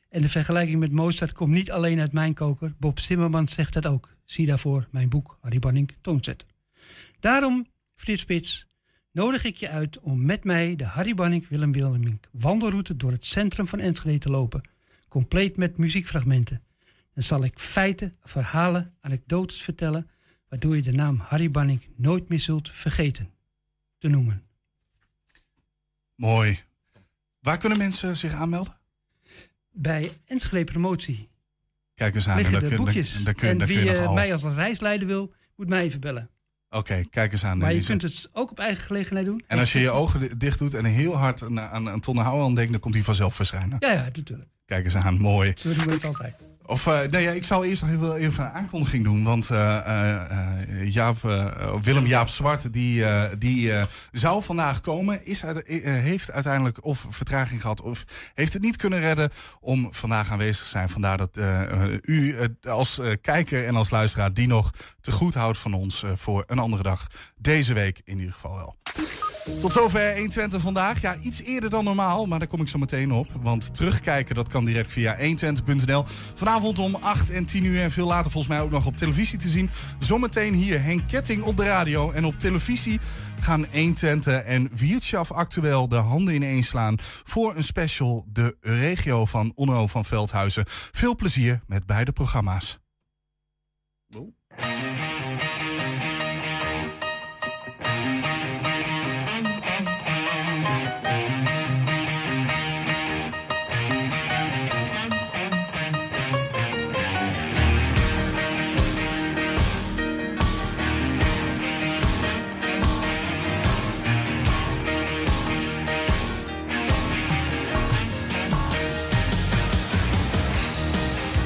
En de vergelijking met Mozart komt niet alleen uit mijn koker. Bob Zimmerman zegt dat ook. Zie daarvoor mijn boek Harry Banning toonzetter. Daarom, Frits Spits, nodig ik je uit om met mij de Harry Banning Willem Willemink wandelroute door het centrum van Enschede te lopen. Compleet met muziekfragmenten. Dan zal ik feiten, verhalen, anekdotes vertellen, waardoor je de naam Harry Banning nooit meer zult vergeten te noemen. Mooi. Waar kunnen mensen zich aanmelden? Bij Enschede Promotie Kijk eens aan. liggen en de boekjes. dan- dan kun- en wie mij als een reisleider wil, moet mij even bellen. Oké, kijk eens aan. Maar je kunt het ook op eigen gelegenheid doen. En als je je ogen di- dicht doet en heel hard aan, aan, aan denkt, dan komt hij vanzelf verschijnen. Ja, ja, natuurlijk. Kijk eens aan, mooi. Zo doen we het altijd. Of, eh, ik zal eerst nog even, even een aankondiging doen. Want eh, eh, Jaap, Willem Jaap Zwart, die, die zou vandaag komen. Is heeft uiteindelijk of vertraging gehad of heeft het niet kunnen redden om vandaag aanwezig te zijn. Vandaar dat u als kijker en als luisteraar die nog te goed houdt van ons voor een andere dag. Deze week in ieder geval wel. Tot zover 120 vandaag. Ja, iets eerder dan normaal, maar daar kom ik zo meteen op. Want terugkijken, dat kan direct via 120.nl. Vanavond om 8 en 10 uur en veel later volgens mij ook nog op televisie te zien. Zometeen hier Henk Ketting op de radio. En op televisie gaan 120 en Wiertschaf actueel de handen ineen slaan... voor een special De Regio van Onno van Veldhuizen. Veel plezier met beide programma's.